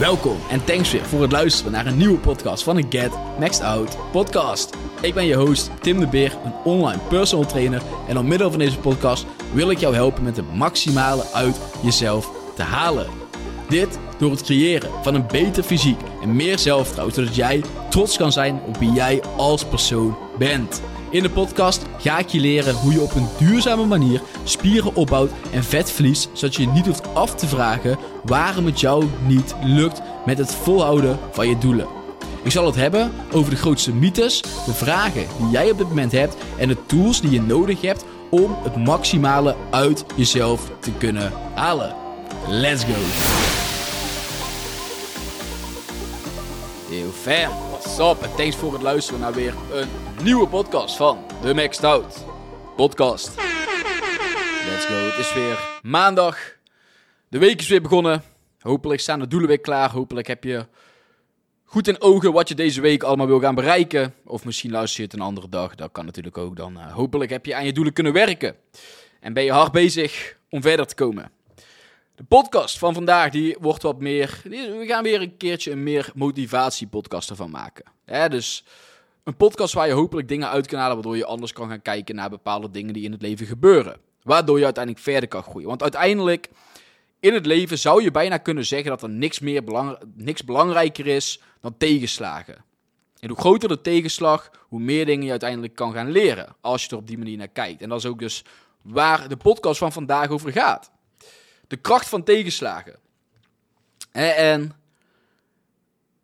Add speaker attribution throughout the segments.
Speaker 1: Welkom en thanks weer voor het luisteren naar een nieuwe podcast van de Get Maxed Out podcast. Ik ben je host Tim de Beer, een online personal trainer en door middel van deze podcast wil ik jou helpen met het maximale uit jezelf te halen. Dit door het creëren van een beter fysiek en meer zelfvertrouwen, zodat jij trots kan zijn op wie jij als persoon bent. In de podcast ga ik je leren hoe je op een duurzame manier spieren opbouwt en vet verliest, zodat je je niet hoeft af te vragen waarom het jou niet lukt met het volhouden van je doelen. Ik zal het hebben over de grootste mythes, de vragen die jij op dit moment hebt en de tools die je nodig hebt om het maximale uit jezelf te kunnen halen. Let's go! Heel fijn, what's up? En thanks voor het luisteren naar weer een nieuwe podcast van de Maxed Out podcast. Let's go, het is weer maandag. De week is weer begonnen. Hopelijk staan de doelen weer klaar. Hopelijk heb je goed in ogen wat je deze week allemaal wil gaan bereiken. Of misschien luister je het een andere dag. Dat kan natuurlijk ook dan. Uh, hopelijk heb je aan je doelen kunnen werken. En ben je hard bezig om verder te komen. De podcast van vandaag die wordt wat meer. We gaan weer een keertje een meer motivatiepodcast ervan maken. Dus een podcast waar je hopelijk dingen uit kan halen. Waardoor je anders kan gaan kijken naar bepaalde dingen die in het leven gebeuren. Waardoor je uiteindelijk verder kan groeien. Want uiteindelijk in het leven zou je bijna kunnen zeggen dat er niks, meer belang, niks belangrijker is dan tegenslagen. En hoe groter de tegenslag, hoe meer dingen je uiteindelijk kan gaan leren. Als je er op die manier naar kijkt. En dat is ook dus waar de podcast van vandaag over gaat. De kracht van tegenslagen. En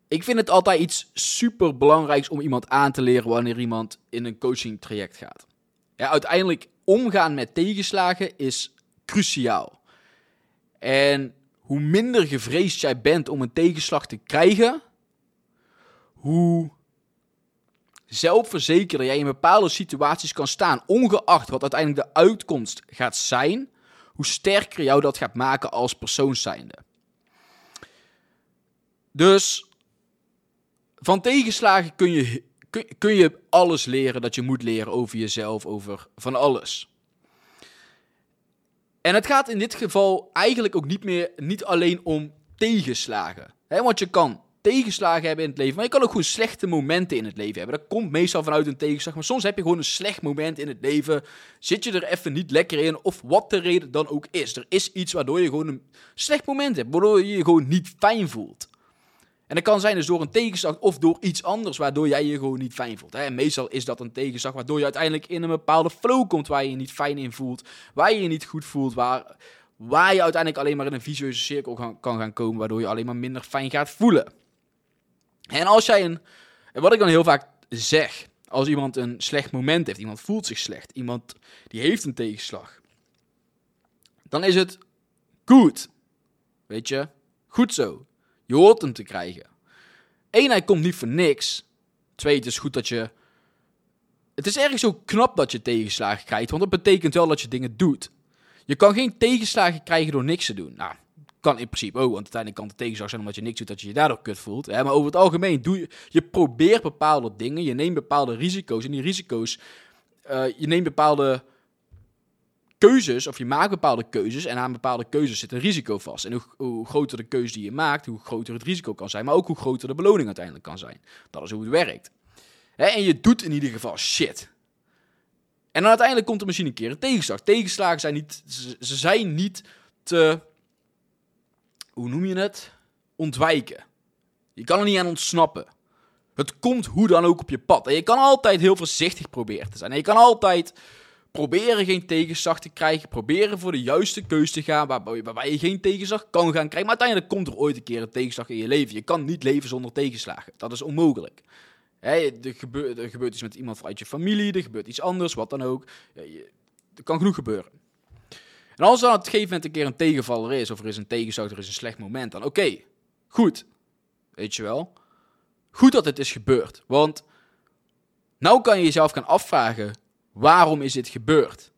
Speaker 1: ik vind het altijd iets super belangrijks om iemand aan te leren wanneer iemand in een coaching traject gaat. Ja, uiteindelijk omgaan met tegenslagen is cruciaal. En hoe minder gevreesd jij bent om een tegenslag te krijgen, hoe zelfverzekerder jij in bepaalde situaties kan staan, ongeacht wat uiteindelijk de uitkomst gaat zijn, hoe sterker jou dat gaat maken als persoon zijnde. Dus van tegenslagen kun je, kun, kun je alles leren dat je moet leren over jezelf, over van alles. En het gaat in dit geval eigenlijk ook niet meer, niet alleen om tegenslagen. Hè? Want je kan tegenslagen hebben in het leven, maar je kan ook gewoon slechte momenten in het leven hebben. Dat komt meestal vanuit een tegenslag, maar soms heb je gewoon een slecht moment in het leven. Zit je er even niet lekker in, of wat de reden dan ook is. Er is iets waardoor je gewoon een slecht moment hebt, waardoor je je gewoon niet fijn voelt. En dat kan zijn dus door een tegenslag of door iets anders waardoor jij je gewoon niet fijn voelt. En meestal is dat een tegenslag waardoor je uiteindelijk in een bepaalde flow komt waar je je niet fijn in voelt, waar je je niet goed voelt, waar, waar je uiteindelijk alleen maar in een visueuze cirkel kan gaan komen, waardoor je alleen maar minder fijn gaat voelen. En als jij een, en wat ik dan heel vaak zeg, als iemand een slecht moment heeft, iemand voelt zich slecht, iemand die heeft een tegenslag, dan is het goed. Weet je, goed zo. Je hoort hem te krijgen. Eén, hij komt niet voor niks. Twee, het is goed dat je. Het is ergens zo knap dat je tegenslagen krijgt, want dat betekent wel dat je dingen doet. Je kan geen tegenslagen krijgen door niks te doen. Nou, kan in principe ook, want uiteindelijk kan de tegenslag zijn omdat je niks doet, dat je je daardoor kut voelt. Hè? Maar over het algemeen doe je, je probeert bepaalde dingen, je neemt bepaalde risico's. En die risico's, uh, je neemt bepaalde keuzes, of je maakt bepaalde keuzes en aan bepaalde keuzes zit een risico vast. En hoe, hoe, groter de keuze die je maakt, hoe groter het risico kan zijn, maar ook hoe groter de beloning uiteindelijk kan zijn. Dat is hoe het werkt. Hè? En je doet in ieder geval shit. En dan uiteindelijk komt er misschien een keer een tegenslag. Tegenslagen zijn niet, ze zijn niet te, hoe noem je het? Ontwijken. Je kan er niet aan ontsnappen. Het komt hoe dan ook op je pad. En je kan altijd heel voorzichtig proberen te zijn. En je kan altijd proberen geen tegenslag te krijgen. Proberen voor de juiste keus te gaan waarbij, je geen tegenslag kan gaan krijgen. Maar uiteindelijk komt er ooit een keer een tegenslag in je leven. Je kan niet leven zonder tegenslagen. Dat is onmogelijk. er, gebeurt, er gebeurt iets met iemand uit je familie, er gebeurt iets anders, wat dan ook. er kan genoeg gebeuren. En als er op een gegeven moment een keer een tegenvaller is, of er is een tegenslag, er is een slecht moment, dan oké, goed. Weet je wel. Goed dat het is gebeurd. Want nou kan je jezelf gaan afvragen, Waarom is dit gebeurd?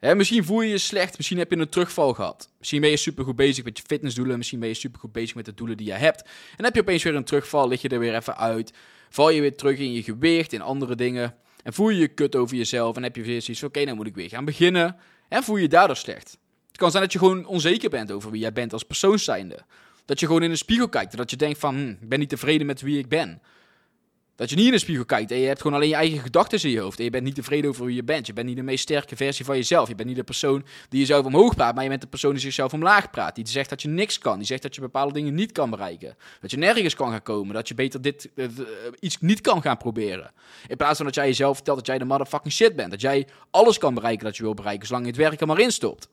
Speaker 1: misschien voel je je slecht, misschien heb je een terugval gehad. Misschien ben je supergoed bezig met je fitnessdoelen, misschien ben je supergoed bezig met de doelen die je hebt. En heb je opeens weer een terugval, lig je er weer even uit. Val je weer terug in je gewicht, in andere dingen. En voel je je kut over jezelf en heb je weer zoiets van, oké, okay, nou moet ik weer gaan beginnen. En voel je je daardoor slecht. Het kan zijn dat je gewoon onzeker bent over wie jij bent als persoon zijnde. Dat je gewoon in de spiegel kijkt en dat je denkt van, hm, ik ben niet tevreden met wie ik ben. Dat je niet in de spiegel kijkt en je hebt gewoon alleen je eigen gedachten in je hoofd. En je bent niet tevreden over wie je bent. Je bent niet de meest sterke versie van jezelf. Je bent niet de persoon die jezelf omhoog praat, maar je bent de persoon die zichzelf omlaag praat. Die zegt dat je niks kan. Die zegt dat je bepaalde dingen niet kan bereiken. Dat je nergens kan gaan komen. Dat je beter dit uh, iets niet kan gaan proberen. In plaats van dat jij jezelf vertelt dat jij de motherfucking shit bent. Dat jij alles kan bereiken dat je wil bereiken, zolang je het werk er maar in stopt.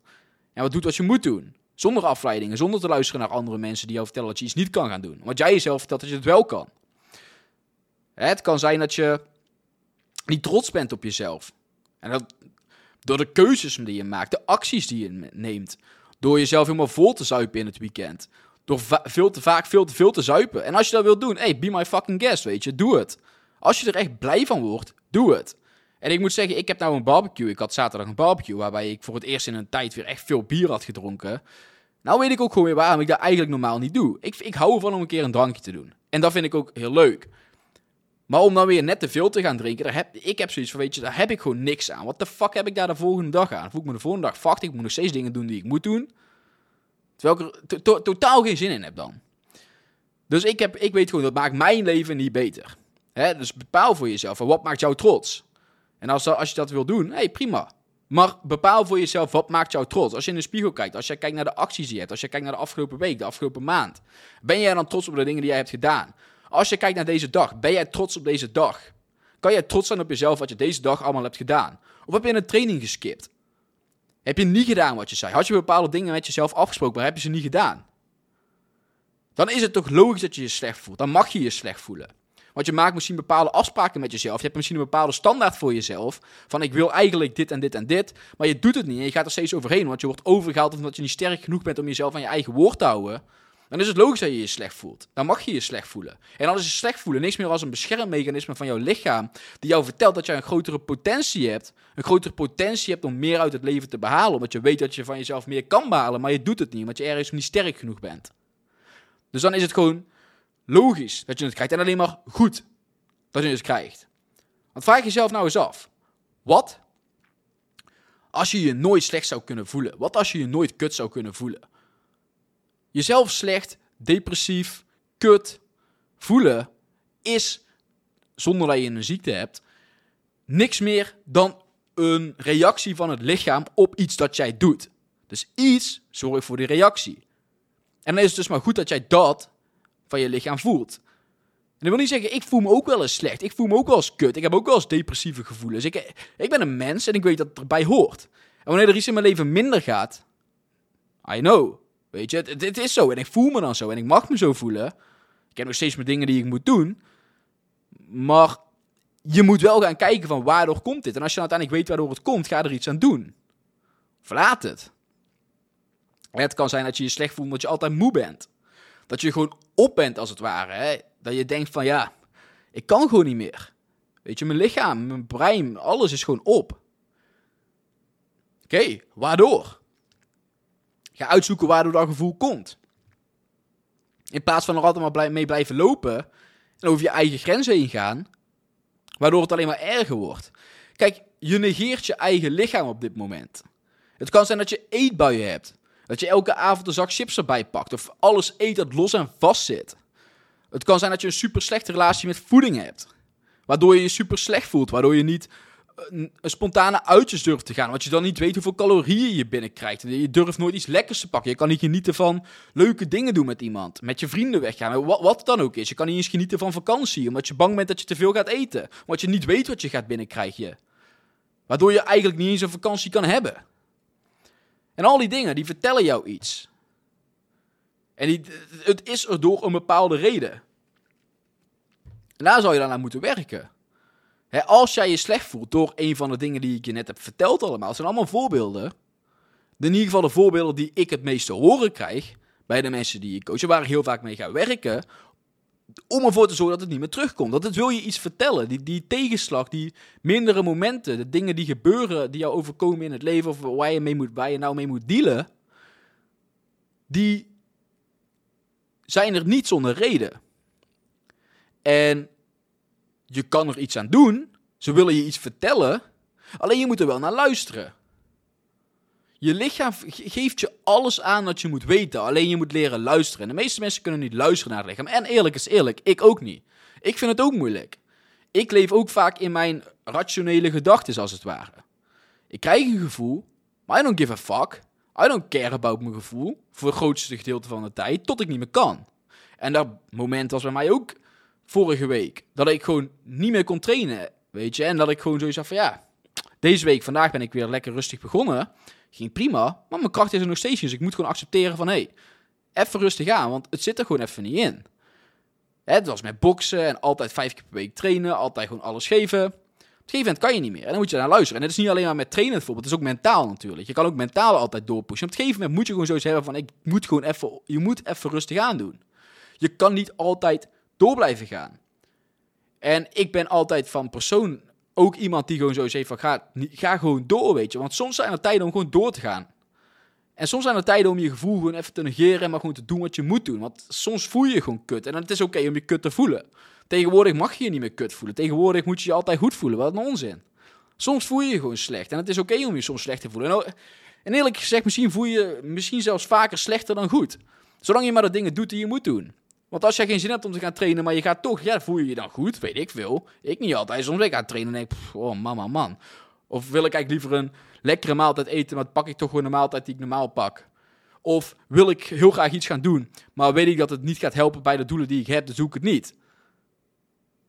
Speaker 1: En wat doet wat je moet doen. Zonder afleidingen, zonder te luisteren naar andere mensen die jou vertellen dat je iets niet kan gaan doen. Want jij jezelf vertelt dat je het wel kan. Het kan zijn dat je niet trots bent op jezelf. En dat door de keuzes die je maakt, de acties die je neemt. Door jezelf helemaal vol te zuipen in het weekend. Door veel te vaak veel te veel te zuipen. En als je dat wilt doen, hey, be my fucking guest, weet je. Doe het. Als je er echt blij van wordt, doe het. En ik moet zeggen, ik heb nou een barbecue. Ik had zaterdag een barbecue waarbij ik voor het eerst in een tijd weer echt veel bier had gedronken. Nou weet ik ook gewoon weer waarom ik dat eigenlijk normaal niet doe. Ik, ik hou ervan om een keer een drankje te doen. En dat vind ik ook heel leuk. Maar om dan weer net te veel te gaan drinken, daar heb, ik heb zoiets van, weet je, daar heb ik gewoon niks aan. Wat de fuck heb ik daar de volgende dag aan? Voel ik me de volgende dag, fuck, ik moet nog steeds dingen doen die ik moet doen. Terwijl ik er totaal geen zin in heb dan. Dus ik, heb, ik weet gewoon, dat maakt mijn leven niet beter. Dus bepaal voor jezelf, wat maakt jou trots? En als, als je dat wil doen, hey, prima. Maar bepaal voor jezelf, wat maakt jou trots? Als je in de spiegel kijkt, als je kijkt naar de acties die je hebt, als je kijkt naar de afgelopen week, de afgelopen maand. Ben jij dan trots op de dingen die jij hebt gedaan? Als je kijkt naar deze dag, ben jij trots op deze dag? Kan jij trots zijn op jezelf wat je deze dag allemaal hebt gedaan? Of heb je een training geskipt? Heb je niet gedaan wat je zei? Had je bepaalde dingen met jezelf afgesproken, maar heb je ze niet gedaan? Dan is het toch logisch dat je je slecht voelt. Dan mag je je slecht voelen. Want je maakt misschien bepaalde afspraken met jezelf. Je hebt misschien een bepaalde standaard voor jezelf. Van ik wil eigenlijk dit en dit en dit. Maar je doet het niet en je gaat er steeds overheen. Want je wordt overgehaald omdat je niet sterk genoeg bent om jezelf aan je eigen woord te houden dan is het logisch dat je je slecht voelt. Dan mag je je slecht voelen. En dan is je slecht voelen niks meer als een beschermmechanisme van jouw lichaam, die jou vertelt dat jij een grotere potentie hebt. Een grotere potentie hebt om meer uit het leven te behalen, omdat je weet dat je van jezelf meer kan behalen, maar je doet het niet, omdat je ergens niet sterk genoeg bent. Dus dan is het gewoon logisch dat je het krijgt en alleen maar goed dat je het krijgt. Want vraag jezelf nou eens af, wat als je je nooit slecht zou kunnen voelen? Wat als je je nooit kut zou kunnen voelen? Jezelf slecht, depressief, kut voelen is, zonder dat je een ziekte hebt, niks meer dan een reactie van het lichaam op iets dat jij doet. Dus iets zorgt voor die reactie. En dan is het dus maar goed dat jij dat van je lichaam voelt. En dat wil niet zeggen, ik voel me ook wel eens slecht. Ik voel me ook wel eens kut. Ik heb ook wel eens depressieve gevoelens. Ik, ik ben een mens en ik weet dat het erbij hoort. En wanneer er iets in mijn leven minder gaat, I know. Weet je, het, is zo. En ik voel me dan zo. En ik mag me zo voelen. Ik heb nog steeds mijn dingen die ik moet doen. Maar je moet wel gaan kijken van waardoor komt dit. En als je uiteindelijk weet waardoor het komt, ga er iets aan doen. Verlaat het. Het kan zijn dat je je slecht voelt omdat je altijd moe bent. Dat je gewoon op bent als het ware. Hè? Dat je denkt van ja, ik kan gewoon niet meer. Weet je, mijn lichaam, mijn brein, alles is gewoon op. Oké, waardoor? Ga uitzoeken waardoor dat gevoel komt. In plaats van er altijd maar mee blijven lopen en over je eigen grenzen heen gaan, waardoor het alleen maar erger wordt. Kijk, je negeert je eigen lichaam op dit moment. Het kan zijn dat je eetbuien hebt. Dat je elke avond een zak chips erbij pakt. Of alles eet dat los en vast zit. Het kan zijn dat je een super slechte relatie met voeding hebt. Waardoor je je super slecht voelt. Waardoor je niet een, spontane uitjes durft te gaan. Want je dan niet weet hoeveel calorieën je binnenkrijgt. Je durft nooit iets lekkers te pakken. Je kan niet genieten van leuke dingen doen met iemand. Met je vrienden weggaan. Wat, wat dan ook is. Je kan niet eens genieten van vakantie. Omdat je bang bent dat je te veel gaat eten. Omdat je niet weet wat je gaat binnenkrijgen. Waardoor je eigenlijk niet eens een vakantie kan hebben. En al die dingen, die vertellen jou iets. En het is er door een bepaalde reden. En daar zou je dan aan moeten werken als jij je slecht voelt door een van de dingen die ik je net heb verteld allemaal, zijn allemaal voorbeelden. In ieder geval de voorbeelden die ik het meeste horen krijg bij de mensen die ik coach, waar ik heel vaak mee ga werken, om ervoor te zorgen dat het niet meer terugkomt. Dat het wil je iets vertellen. Die, die tegenslag, die mindere momenten, de dingen die gebeuren, die jou overkomen in het leven, of waar je, mee moet, waar je nou mee moet dealen, die zijn er niet zonder reden. En je kan er iets aan doen. Ze willen je iets vertellen. Alleen je moet er wel naar luisteren. Je lichaam geeft je alles aan wat je moet weten. Alleen je moet leren luisteren. En de meeste mensen kunnen niet luisteren naar het lichaam. En eerlijk is eerlijk, ik ook niet. Ik vind het ook moeilijk. Ik leef ook vaak in mijn rationele gedachten, als het ware. Ik krijg een gevoel, maar I don't give a fuck. I don't care about mijn gevoel. Voor het grootste gedeelte van de tijd, tot ik niet meer kan. En dat moment was bij mij ook vorige week. Dat ik gewoon niet meer kon trainen, weet je. En dat ik gewoon zoiets had van, ja, deze week, vandaag ben ik weer lekker rustig begonnen. Ging prima, maar mijn kracht is er nog steeds Dus ik moet gewoon accepteren van, hé, hey, even rustig aan, want het zit er gewoon even niet in. Het was met boksen en altijd vijf keer per week trainen, altijd gewoon alles geven. Op een gegeven moment kan je niet meer. En dan moet je naar luisteren. En het is niet alleen maar met trainen bijvoorbeeld. Het is ook mentaal natuurlijk. Je kan ook mentaal altijd doorpushen. Op een gegeven moment moet je gewoon zoiets hebben van... Ik moet gewoon even... Je moet even rustig aan doen. Je kan niet altijd door blijven gaan. En ik ben altijd van persoon ook iemand die gewoon zo heeft van ga, ga gewoon door, weet je. Want soms zijn er tijden om gewoon door te gaan. En soms zijn er tijden om je gevoel gewoon even te negeren en maar gewoon te doen wat je moet doen. Want soms voel je gewoon kut. En het is oké om je kut te voelen. Tegenwoordig mag je je niet meer kut voelen. Tegenwoordig moet je je altijd goed voelen. Wat een onzin. Soms voel je je gewoon slecht. En het is oké om je soms slecht te voelen. En eerlijk gezegd, misschien voel je je misschien zelfs vaker slechter dan goed. Zolang je maar de dingen doet die je moet doen. Want als je geen zin hebt om te gaan trainen, maar je gaat toch, ja, voel je je dan goed? Weet ik veel. Ik niet altijd. Soms ben ik aan het trainen en denk ik, oh man, man, Of wil ik eigenlijk liever een lekkere maaltijd eten, maar pak ik toch gewoon een maaltijd die ik normaal pak. Of wil ik heel graag iets gaan doen, maar weet ik dat het niet gaat helpen bij de doelen die ik heb, dus doe ik het niet.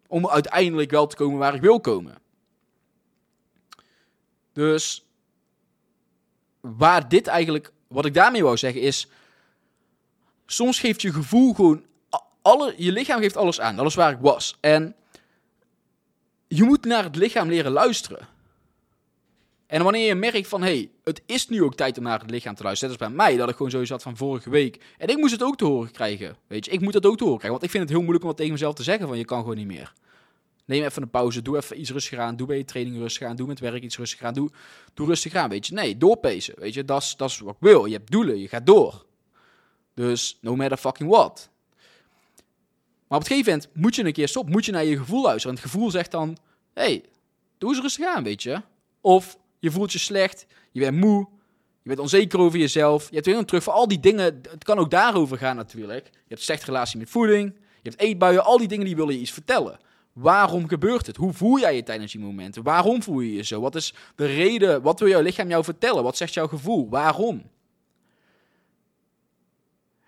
Speaker 1: Om uiteindelijk wel te komen waar ik wil komen. Dus waar dit eigenlijk, wat ik daarmee wou zeggen is, soms geeft je gevoel gewoon alle, je lichaam geeft alles aan. Dat is waar ik was. En je moet naar het lichaam leren luisteren. En wanneer je merkt van, hé, hey, het is nu ook tijd om naar het lichaam te luisteren. Dat is bij mij, dat ik gewoon zo zat van vorige week. En ik moest het ook te horen krijgen. Weet je, ik moet het ook te horen krijgen. Want ik vind het heel moeilijk om het tegen mezelf te zeggen van, je kan gewoon niet meer. Neem even een pauze, doe even iets rustig aan. Doe bij je training rustig aan. Doe met werk iets rustig aan. Doe, doe rustig aan, weet je. Nee, doorpezen, weet je. Dat is wat ik wil. Je hebt doelen, je gaat door. Dus no matter fucking what. Maar op het gegeven moment moet je een keer stoppen. Moet je naar je gevoel luisteren. En het gevoel zegt dan: hey, doe eens rustig aan, weet je. Of je voelt je slecht, je bent moe, je bent onzeker over jezelf. Je hebt weer een terug al die dingen. Het kan ook daarover gaan natuurlijk. Je hebt een slechte relatie met voeding, je hebt eetbuien, al die dingen die willen je iets vertellen. Waarom gebeurt het? Hoe voel jij je tijdens die momenten? Waarom voel je je zo? Wat is de reden? Wat wil jouw lichaam jou vertellen? Wat zegt jouw gevoel? Waarom?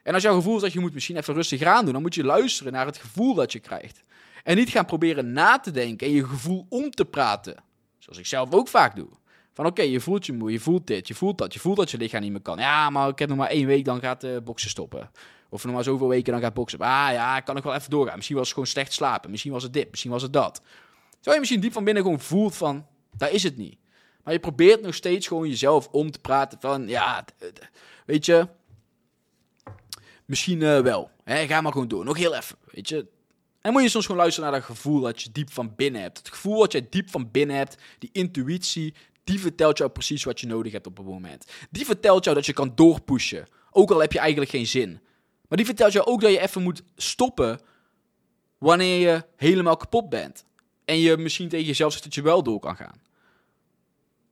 Speaker 1: En als jouw gevoel is dat je moet misschien even rustig aan doen, dan moet je luisteren naar het gevoel dat je krijgt. En niet gaan proberen na te denken en je gevoel om te praten. Zoals ik zelf ook vaak doe. Van oké, je voelt je moe, je voelt dit, je voelt dat, je voelt dat je lichaam niet meer kan. Ja, maar ik heb nog maar één week, dan gaat uh, boksen stoppen. Of nog maar zoveel weken, dan gaat boksen. Ah ja, ik kan nog wel even doorgaan. Misschien was het gewoon slecht slapen, misschien was het dit, misschien was het dat. Terwijl je misschien diep van binnen gewoon voelt van, daar is het niet. Maar je probeert nog steeds gewoon jezelf om te praten van, ja, weet je, Misschien uh, wel. Hè? Ga maar gewoon door. Nog heel even, weet je. En moet je soms gewoon luisteren naar dat gevoel dat je diep van binnen hebt. Het gevoel wat je diep van binnen hebt, die intuïtie, die vertelt jou precies wat je nodig hebt op het moment. Die vertelt jou dat je kan doorpushen, ook al heb je eigenlijk geen zin. Maar die vertelt jou ook dat je even moet stoppen wanneer je helemaal kapot bent. En je misschien tegen jezelf zegt dat je wel door kan gaan.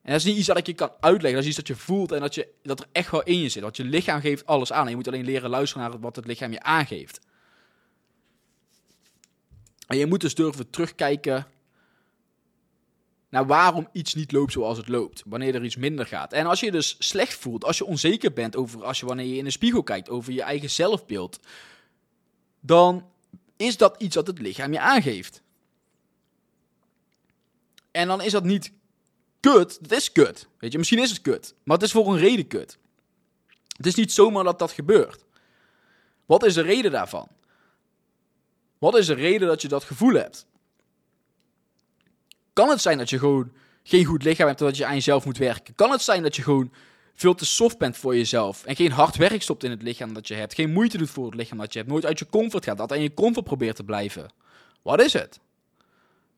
Speaker 1: En dat is niet iets dat ik je kan uitleggen. Dat is iets dat je voelt en dat, je, dat er echt wel in je zit. Want je lichaam geeft alles aan. En je moet alleen leren luisteren naar wat het lichaam je aangeeft. En je moet dus durven terugkijken naar waarom iets niet loopt zoals het loopt. Wanneer er iets minder gaat. En als je dus slecht voelt, als je onzeker bent over als je wanneer je in de spiegel kijkt, over je eigen zelfbeeld, dan is dat iets dat het lichaam je aangeeft. En dan is dat niet kut, het is kut. Weet je, misschien is het kut, maar het is voor een reden kut. Het is niet zomaar dat dat gebeurt. Wat is de reden daarvan? Wat is de reden dat je dat gevoel hebt? Kan het zijn dat je gewoon geen goed lichaam hebt en dat je aan jezelf moet werken? Kan het zijn dat je gewoon veel te soft bent voor jezelf en geen hard werk stopt in het lichaam dat je hebt, geen moeite doet voor het lichaam dat je hebt, nooit uit je comfort gaat, dat en je comfort probeert te blijven? Wat is het?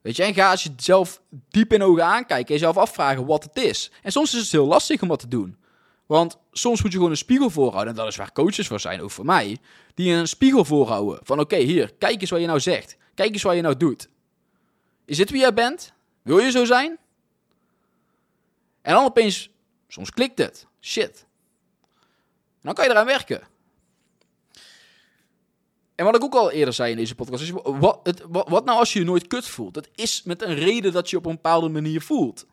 Speaker 1: Weet je, en ga als je zelf diep in ogen aankijken en jezelf afvragen wat het is. En soms is het heel lastig om dat te doen. Want soms moet je gewoon een spiegel voorhouden. En dat is waar coaches voor zijn, ook voor mij. Die een spiegel voorhouden. Van oké, hier, kijk eens wat je nou zegt. Kijk eens wat je nou doet. Is dit wie jij bent? Wil je zo zijn? En dan opeens, soms klikt het. Shit. Dan kan je eraan werken. En wat ik ook al eerder zei in deze podcast, is wat, het, wat, wat nou als je je nooit kut voelt? Het is met een reden dat je op een bepaalde manier voelt.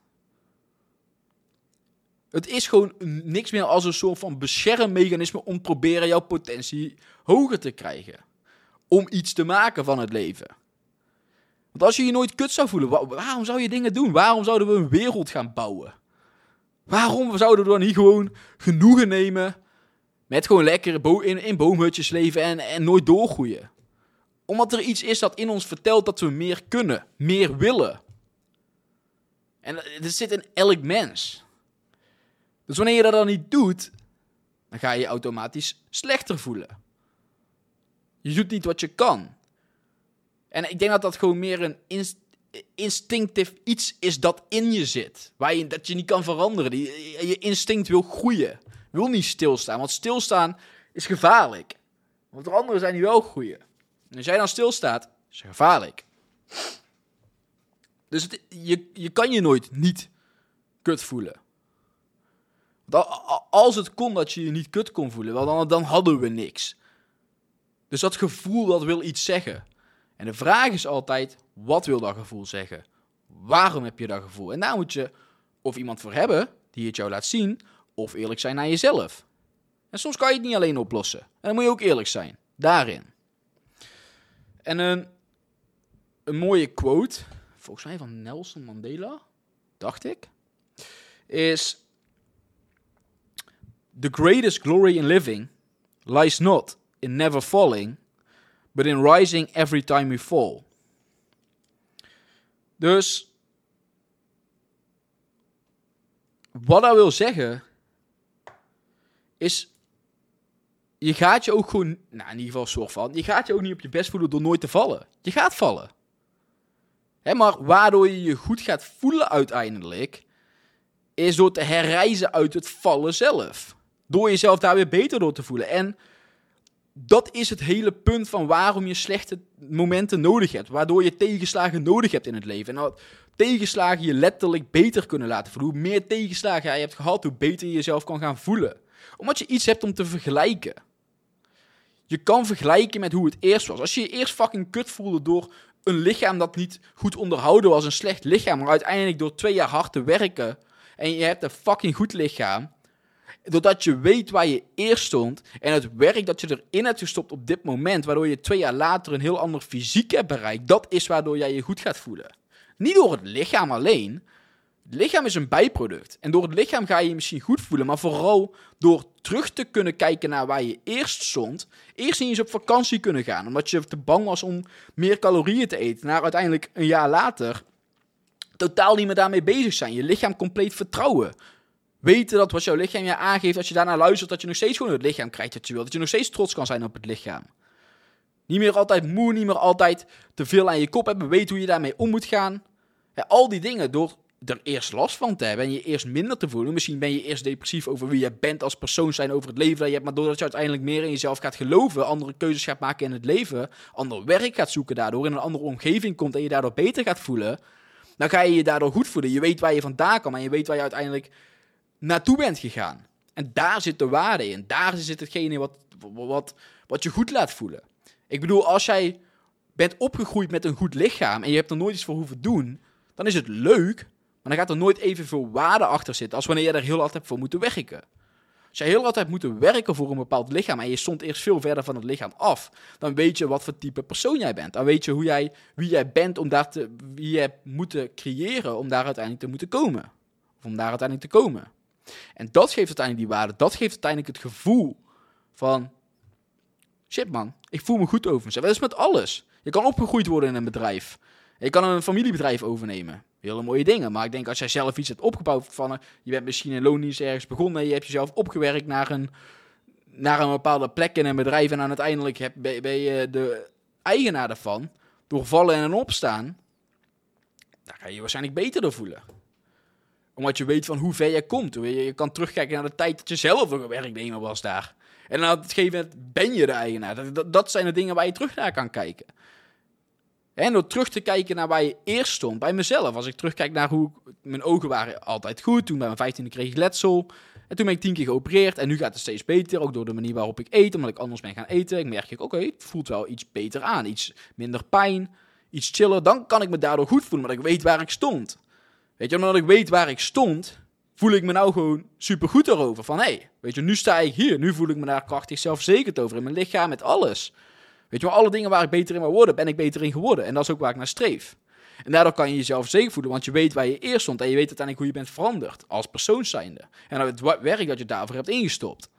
Speaker 1: Het is gewoon niks meer als een soort van beschermmechanisme om proberen jouw potentie hoger te krijgen. Om iets te maken van het leven. Want als je je nooit kut zou voelen, waarom zou je dingen doen? Waarom zouden we een wereld gaan bouwen? Waarom zouden we dan niet gewoon genoegen nemen met gewoon lekker in, in boomhutjes leven en, en nooit doorgroeien? Omdat er iets is dat in ons vertelt dat we meer kunnen, meer willen. En dat zit in elk mens. Dus wanneer je dat dan niet doet, dan ga je je automatisch slechter voelen. Je doet niet wat je kan. En ik denk dat dat gewoon meer een inst instinctief iets is dat in je zit. Waar je, dat je niet kan veranderen. Je instinct wil groeien. Wil niet stilstaan. Want stilstaan is gevaarlijk. Want er anderen zijn die wel groeien. En als jij dan stilstaat, is het gevaarlijk. Dus je, je kan je nooit niet kut voelen. Als het kon dat je je niet kut kon voelen, dan, dan hadden we niks. Dus dat gevoel, dat wil iets zeggen. En de vraag is altijd, wat wil dat gevoel zeggen? Waarom heb je dat gevoel? En daar moet je of iemand voor hebben, die het jou laat zien, of eerlijk zijn naar jezelf. En soms kan je het niet alleen oplossen. En dan moet je ook eerlijk zijn, daarin. En een, een mooie quote, volgens mij van Nelson Mandela, dacht ik, is... The greatest glory in living lies not in never falling, but in rising every time we fall. Dus wat dat wil zeggen is je gaat je ook gewoon, nou in ieder geval soort van, je gaat je ook niet op je best voelen door nooit te vallen. Je gaat vallen. Maar waardoor je je goed gaat voelen uiteindelijk, is door te herreizen uit het vallen zelf. Door jezelf daar weer beter door te voelen. En dat is het hele punt van waarom je slechte momenten nodig hebt. Waardoor je tegenslagen nodig hebt in het leven. En dat tegenslagen je letterlijk beter kunnen laten voelen. Hoe meer tegenslagen je hebt gehad, hoe beter je jezelf kan gaan voelen. Omdat je iets hebt om te vergelijken. Je kan vergelijken met hoe het eerst was. Als je je eerst fucking kut voelde door een lichaam dat niet goed onderhouden was, een slecht lichaam, maar uiteindelijk door twee jaar hard te werken en je hebt een fucking goed lichaam, doordat je weet waar je eerst stond en het werk dat je erin hebt gestopt op dit moment, waardoor je twee jaar later een heel ander fysiek hebt bereikt, dat is waardoor jij je goed gaat voelen. Niet door het lichaam alleen. Het lichaam is een bijproduct. En door het lichaam ga je je misschien goed voelen, maar vooral door terug te kunnen kijken naar waar je eerst stond. Eerst eens op vakantie kunnen gaan, omdat je te bang was om meer calorieën te eten. Naar uiteindelijk een jaar later totaal niet meer daarmee bezig zijn. Je lichaam compleet vertrouwen. Weten dat wat jouw lichaam je aangeeft, als je daarna luistert, dat je nog steeds gewoon het lichaam krijgt dat je. Dat je nog steeds trots kan zijn op het lichaam. Niet meer altijd moe, niet meer altijd te veel aan je kop hebben. Weet hoe je daarmee om moet gaan. Ja, al die dingen, door er eerst last van te hebben en je eerst minder te voelen. Misschien ben je eerst depressief over wie je bent als persoon zijn, over het leven dat je hebt. Maar doordat je uiteindelijk meer in jezelf gaat geloven, andere keuzes gaat maken in het leven, ander werk gaat zoeken daardoor, in een andere omgeving komt en je daardoor beter gaat voelen. Dan ga je je daardoor goed voelen. Je weet waar je vandaan komt en je weet waar je uiteindelijk naartoe bent gegaan. En daar zit de waarde in. Daar zit hetgene wat, wat, wat je goed laat voelen. Ik bedoel, als jij bent opgegroeid met een goed lichaam en je hebt er nooit iets voor hoeven doen, dan is het leuk, maar dan gaat er nooit evenveel waarde achter zitten als wanneer je er heel hard hebt voor moeten werken. Als je heel hard hebt moeten werken voor een bepaald lichaam en je stond eerst veel verder van het lichaam af, dan weet je wat voor type persoon jij bent. Dan weet je hoe jij, wie jij bent om daar te, wie je hebt moeten creëren om daar uiteindelijk te moeten komen. Of om daar uiteindelijk te komen. En dat geeft uiteindelijk die waarde. Dat geeft uiteindelijk het gevoel van... Shit man, ik voel me goed over mezelf. Dat is met alles. Je kan opgegroeid worden in een bedrijf. Je kan een familiebedrijf overnemen. Hele mooie dingen. Maar ik denk als jij zelf iets hebt opgebouwd van... Je bent misschien in loondienst ergens begonnen... je hebt jezelf opgewerkt naar een, naar een bepaalde plek in een bedrijf... en uiteindelijk heb, ben je de eigenaar daarvan... door vallen en opstaan... daar ga je je waarschijnlijk beter door voelen omdat je weet van hoe ver je komt. Je kan terugkijken naar de tijd dat je zelf een werknemer was daar. En op het gegeven moment ben je de eigenaar. Dat zijn de dingen waar je terug naar kan kijken. En door terug te kijken naar waar je eerst stond, bij mezelf. Als ik terugkijk naar hoe mijn ogen waren altijd goed. Toen bij mijn 15e kreeg ik letsel. En toen ben ik tien keer geopereerd en nu gaat het steeds beter. Ook door de manier waarop ik eet, omdat ik anders ben gaan eten. Ik merk, ik, oké, het voelt wel iets beter aan. Iets minder pijn, iets chiller. Dan kan ik me daardoor goed voelen, omdat ik weet waar ik stond. Weet je, omdat ik weet waar ik stond, voel ik me nou gewoon super goed erover. Van hé, hey, weet je, nu sta ik hier. Nu voel ik me daar krachtig zelfverzekerd over. In mijn lichaam, met alles. Weet je wel, alle dingen waar ik beter in wil worden, ben ik beter in geworden. En dat is ook waar ik naar streef. En daardoor kan je jezelf zeker voelen, want je weet waar je eerst stond en je weet uiteindelijk hoe je bent veranderd als persoon zijnde. En het werk dat je daarvoor hebt ingestopt.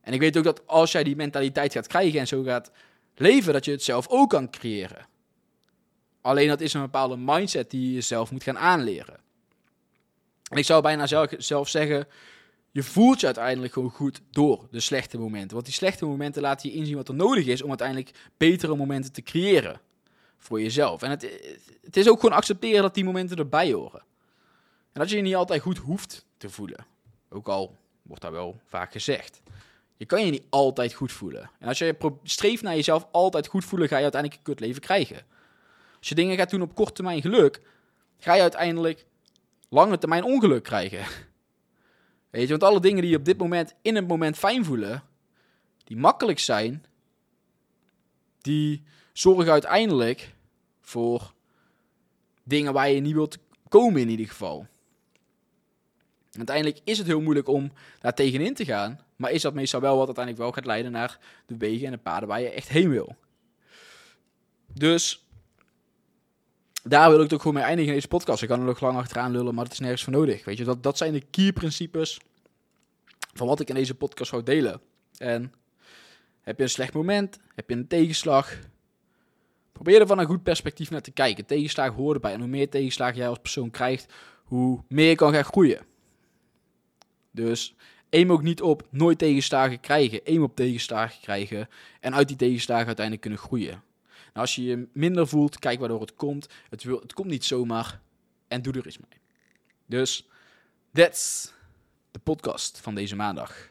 Speaker 1: En ik weet ook dat als jij die mentaliteit gaat krijgen en zo gaat leven, dat je het zelf ook kan creëren. Alleen dat is een bepaalde mindset die je zelf moet gaan aanleren. En ik zou bijna zelf, zelf zeggen, je voelt je uiteindelijk gewoon goed door de slechte momenten. Want die slechte momenten laten je inzien wat er nodig is om uiteindelijk betere momenten te creëren voor jezelf. En het, het is ook gewoon accepteren dat die momenten erbij horen. En dat je je niet altijd goed hoeft te voelen. Ook al wordt dat wel vaak gezegd. Je kan je niet altijd goed voelen. En als je streeft naar jezelf altijd goed voelen, ga je uiteindelijk een kut leven krijgen. Als je dingen gaat doen op korte termijn geluk, ga je uiteindelijk lange termijn ongeluk krijgen. Want alle dingen die je op dit moment in het moment fijn voelen, die makkelijk zijn, die zorgen uiteindelijk voor dingen waar je niet wilt komen in ieder geval. Uiteindelijk is het heel moeilijk om daar tegenin te gaan, maar is dat meestal wel wat uiteindelijk wel gaat leiden naar de wegen en de paden waar je echt heen wil. Dus daar wil ik ook gewoon mee eindigen in deze podcast. Ik kan er nog lang achteraan lullen, maar het is nergens voor nodig. Weet je, dat, dat zijn de key principes van wat ik in deze podcast zou delen. En heb je een slecht moment, heb je een tegenslag, probeer er van een goed perspectief naar te kijken. Tegenslagen horen erbij. En hoe meer tegenslagen jij als persoon krijgt, hoe meer je kan gaan groeien. Dus aim ook niet op nooit tegenslagen krijgen. Aim op tegenslagen krijgen en uit die tegenslagen uiteindelijk kunnen groeien. Nou, als je je minder voelt, kijk waardoor het komt. Het, wil, het komt niet zomaar en doe er eens mee. Dus, that's de podcast van deze maandag.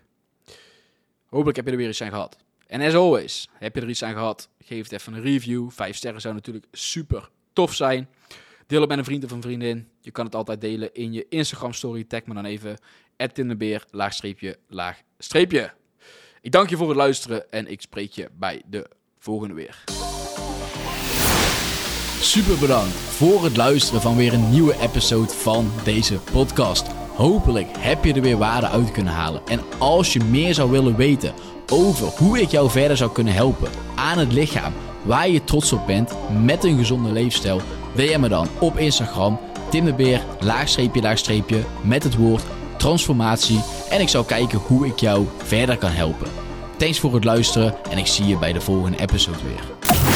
Speaker 1: Hopelijk heb je er weer iets aan gehad. En as always, heb je er iets aan gehad, geef het even een review. Vijf sterren zou natuurlijk super tof zijn. Deel het met een vriend of een vriendin. Je kan het altijd delen in je Instagram story. Tag me dan even. Tinderbeer, laagstreepje, laagstreepje. Ik dank je voor het luisteren en ik spreek je bij de volgende weer. Super bedankt voor het luisteren van weer een nieuwe episode van deze podcast. Hopelijk heb je er weer waarde uit kunnen halen. En als je meer zou willen weten over hoe ik jou verder zou kunnen helpen aan het lichaam waar je trots op bent met een gezonde leefstijl, DM me dan op Instagram Tim de Beer, laagstreepje, laagstreepje, met het woord transformatie en ik zal kijken hoe ik jou verder kan helpen. Thanks voor het luisteren en ik zie je bij de volgende episode weer.